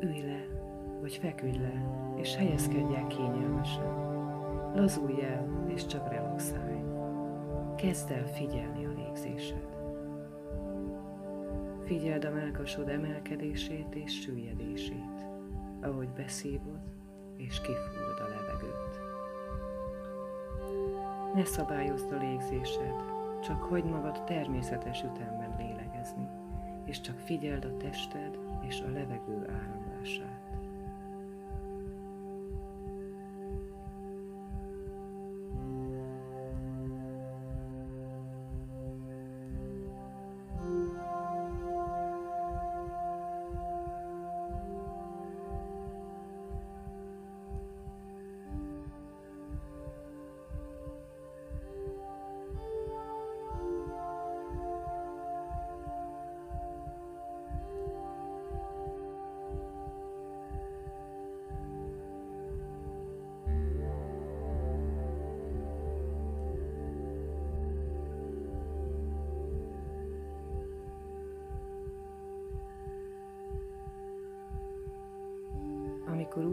Ülj le, vagy feküdj le, és helyezkedj el kényelmesen. Lazulj el, és csak relaxálj. Kezd el figyelni a légzésed. Figyeld a melkasod emelkedését és süllyedését, ahogy beszívod és kifúrod a levegőt. Ne szabályozd a légzésed, csak hagyd magad természetes ütemben lélegezni, és csak figyeld a tested és a levegő áramlását. Amikor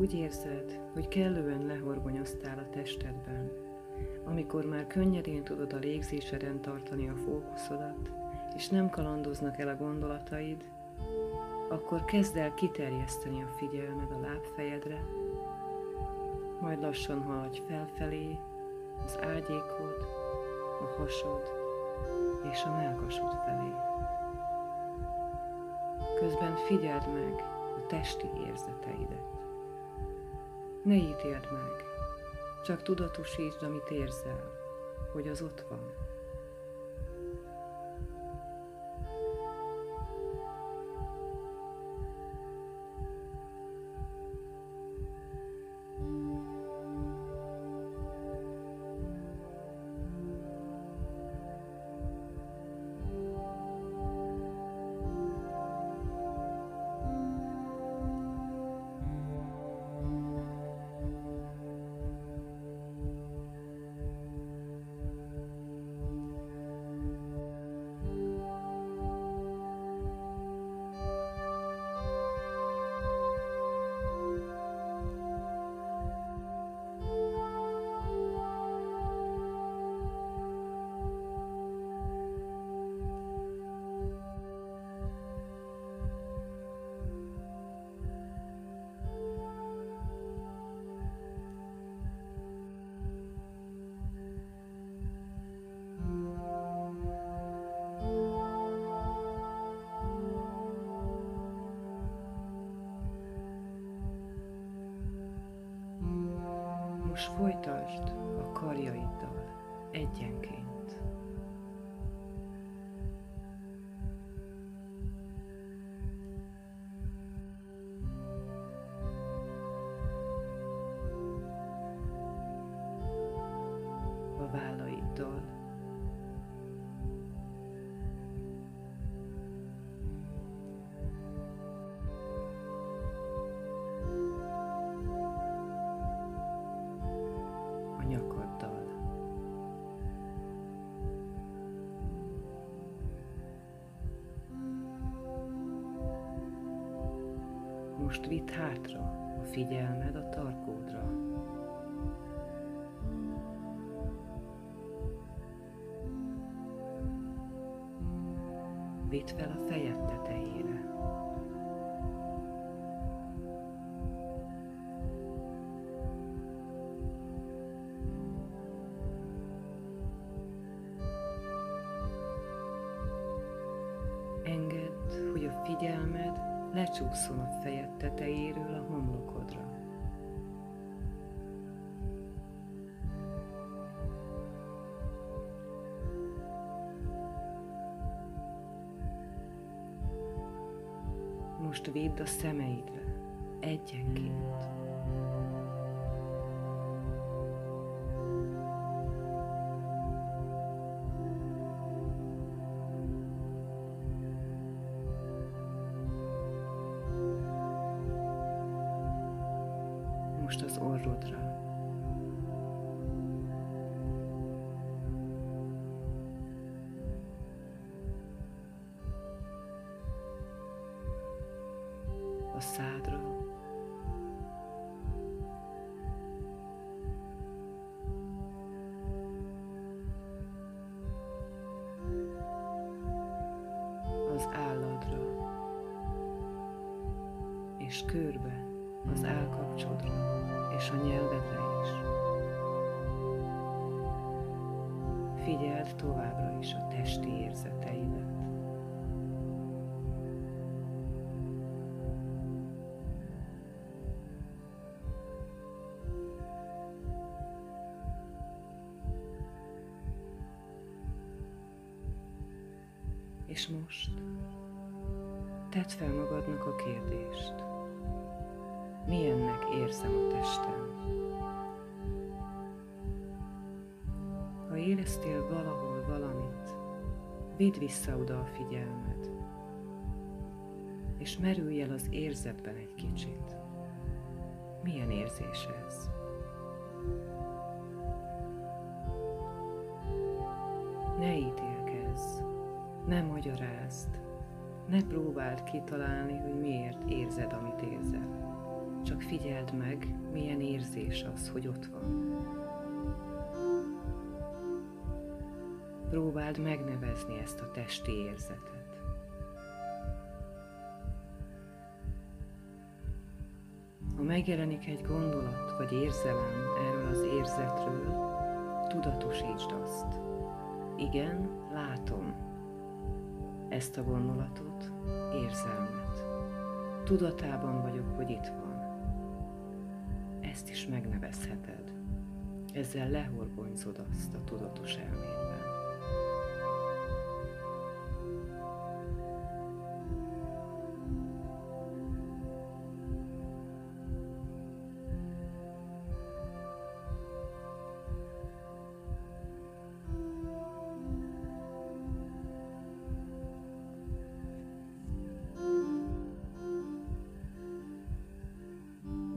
úgy érzed, hogy kellően lehorgonyoztál a testedben, amikor már könnyedén tudod a légzéseden tartani a fókuszodat, és nem kalandoznak el a gondolataid, akkor kezd el kiterjeszteni a figyelmed a lábfejedre, majd lassan haladj felfelé, az ágyékod, a hasod és a melkasod felé. Közben figyeld meg a testi érzeteidet. Ne ítéld meg, csak tudatosítsd, amit érzel, hogy az ott van. Most folytasd a karjaiddal egyenként. Most vidd hátra a figyelmed a tarkódra. Vidd fel a fejed tetejére. Lecsúszson a fejed tetejéről a homlokodra. Most vidd a szemeidre, egyenként. bőrrodra. A szádra. Az álladra és körbe az állkapcsodról és a nyelvedre is. Figyeld továbbra is a testi érzeteidet. És most tedd fel magadnak a kérdést. Milyennek érzem a testem? Ha éreztél valahol valamit, vidd vissza oda a figyelmed, és merülj el az érzetben egy kicsit. Milyen érzés ez? Ne ítélkezz, ne magyarázd, ne próbáld kitalálni, hogy miért érzed, amit érzel. Csak figyeld meg, milyen érzés az, hogy ott van. Próbáld megnevezni ezt a testi érzetet. Ha megjelenik egy gondolat vagy érzelem erről az érzetről, tudatosítsd azt. Igen, látom ezt a gondolatot, érzelmet. Tudatában vagyok, hogy itt van megnevezheted. Ezzel lehorgonyzod azt a tudatos elmédben.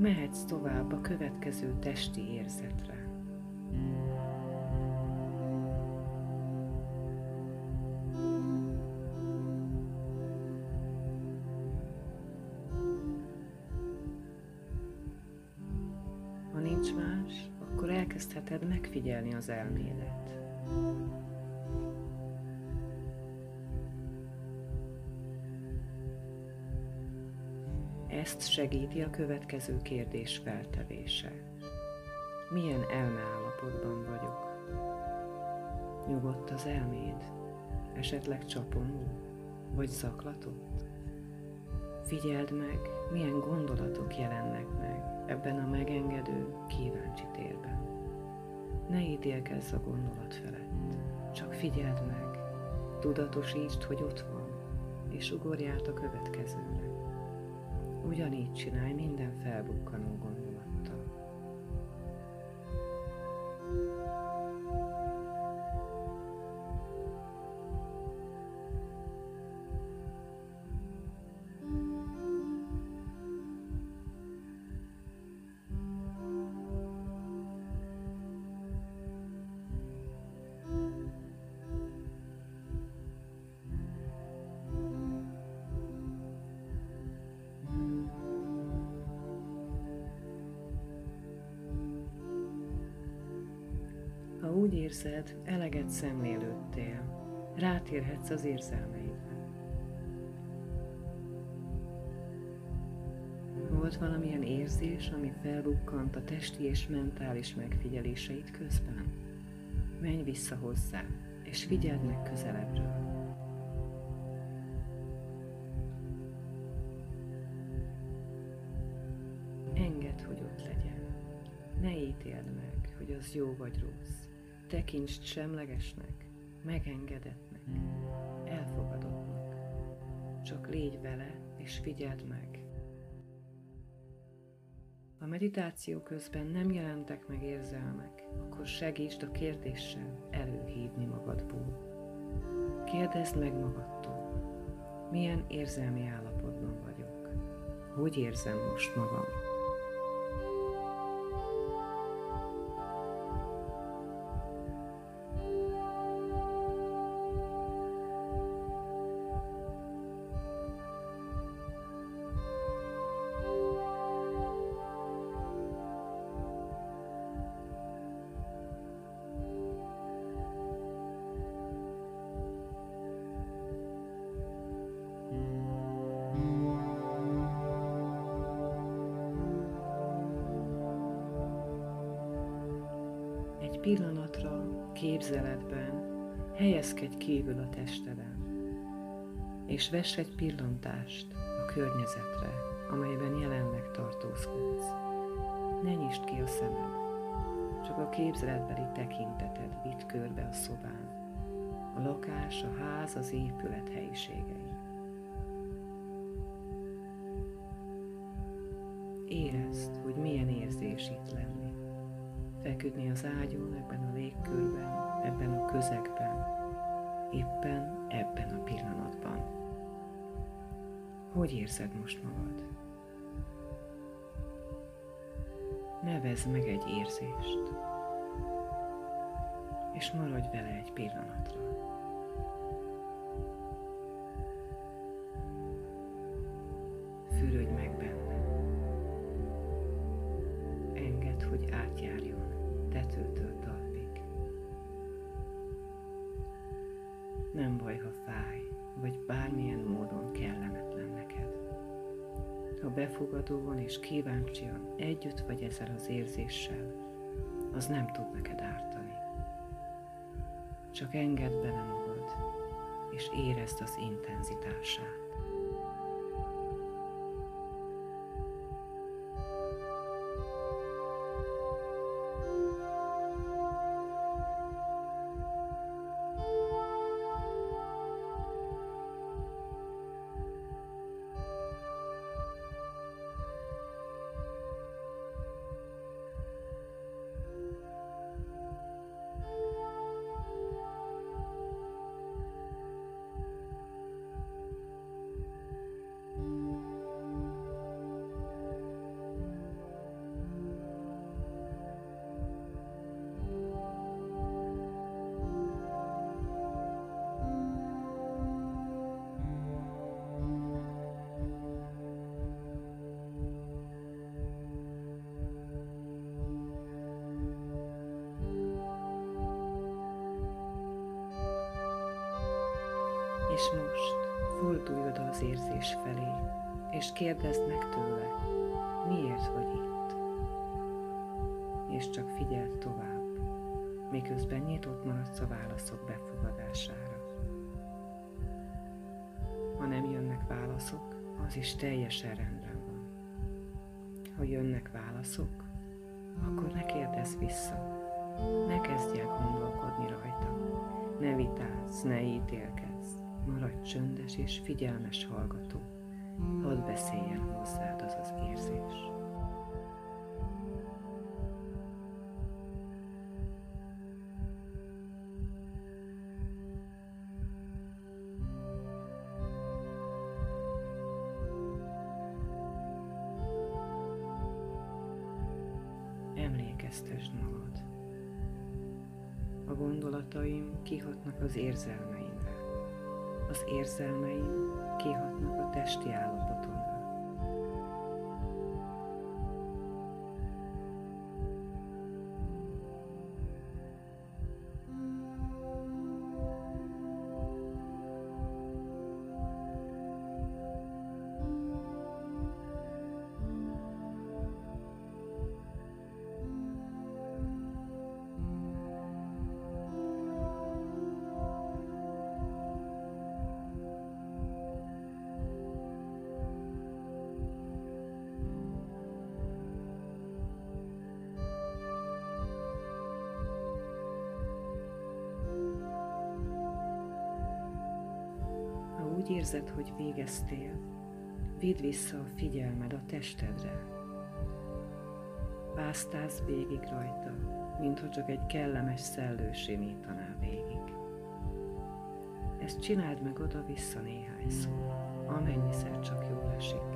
Mehetsz tovább a következő testi érzetre. Ha nincs más, akkor elkezdheted megfigyelni az elmélet. Ezt segíti a következő kérdés feltevése. Milyen elmeállapotban vagyok? Nyugodt az elméd? Esetleg csapongó? Vagy zaklatott? Figyeld meg, milyen gondolatok jelennek meg ebben a megengedő, kíváncsi térben. Ne ítélkezz a gondolat felett, csak figyeld meg, tudatosítsd, hogy ott van, és ugorj át a következőre. Ugyanígy csinálj minden felbukkanó érzed, eleget szemlélődtél, rátérhetsz az érzelmeidre. Volt valamilyen érzés, ami felbukkant a testi és mentális megfigyeléseid közben? Menj vissza hozzá, és figyeld meg közelebbről. Engedd, hogy ott legyen. Ne ítéld meg, hogy az jó vagy rossz tekintsd semlegesnek, megengedetnek, elfogadottnak. Csak légy vele, és figyeld meg. Ha meditáció közben nem jelentek meg érzelmek, akkor segítsd a kérdéssel előhívni magadból. Kérdezd meg magadtól, milyen érzelmi állapotban vagyok, hogy érzem most magam. Képzeletben helyezkedj kívül a testeden, és vess egy pillantást a környezetre, amelyben jelenleg tartózkodsz. Ne nyisd ki a szemed, csak a képzeletbeli tekinteted vitt körbe a szobán, a lakás, a ház, az épület helyiségei. Érezd, hogy milyen érzés itt lenni. Feküdni az ágyon, ebben a légkörben, ebben a közegben, éppen ebben a pillanatban. Hogy érzed most magad? Nevezd meg egy érzést, és maradj vele egy pillanatra. Ezzel az érzéssel, az nem tud neked ártani. Csak engedd bele magad, és érezd az intenzitását. Fordulj oda az érzés felé, és kérdezd meg tőle, miért vagy itt. És csak figyeld tovább, miközben nyitott maradsz a válaszok befogadására. Ha nem jönnek válaszok, az is teljesen rendben van. Ha jönnek válaszok, akkor ne kérdezz vissza, ne kezdj el gondolkodni rajta, ne vitázz, ne ítélkezz maradj csöndes és figyelmes hallgató, hadd beszéljen hozzád az az érzés. Emlékeztesd magad. A gondolataim kihatnak az érzelmeimre az érzelmeim kihatnak a testi állapotomra. Úgy érzed, hogy végeztél, vidd vissza a figyelmed a testedre. Pásztáz végig rajta, mintha csak egy kellemes szellő simítaná végig. Ezt csináld meg oda-vissza néhányszor, amennyiszer csak jól esik.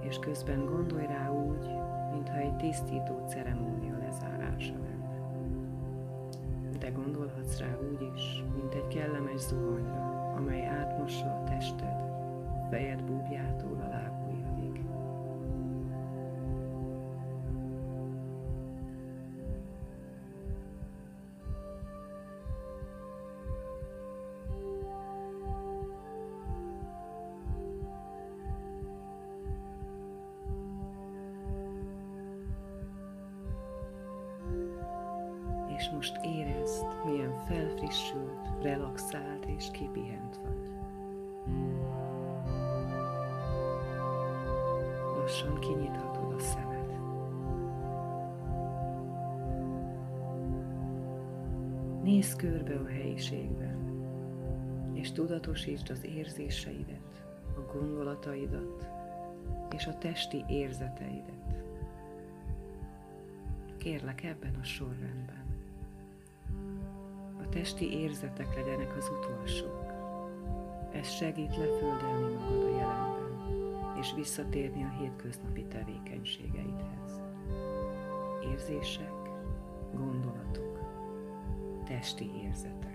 És közben gondolj rá úgy, mintha egy tisztító ceremónia lezárása lenne. De gondolhatsz rá úgy is, mint egy kellemes zuhanyra, amely átmossa a tested, fejed búbjától most érezd, milyen felfrissült, relaxált és kipihent vagy. Lassan kinyithatod a szemed. Nézz körbe a helyiségben, és tudatosítsd az érzéseidet, a gondolataidat és a testi érzeteidet. Kérlek ebben a sorrendben. Testi érzetek legyenek az utolsók. Ez segít leföldelni magad a jelenben, és visszatérni a hétköznapi tevékenységeidhez. Érzések, gondolatok, testi érzetek.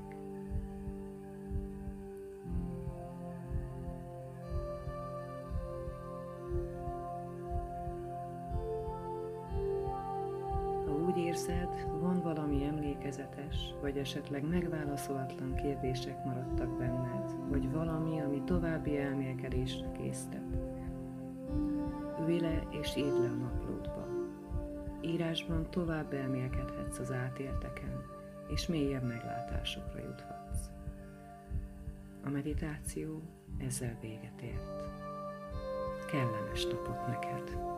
Érzed, van valami emlékezetes, vagy esetleg megválaszolatlan kérdések maradtak benned, vagy valami, ami további elmélkedésre késztet. Ülj le és írd le a naplódba. Írásban tovább elmélkedhetsz az átélteken, és mélyebb meglátásokra juthatsz. A meditáció ezzel véget ért. Kellemes napot neked!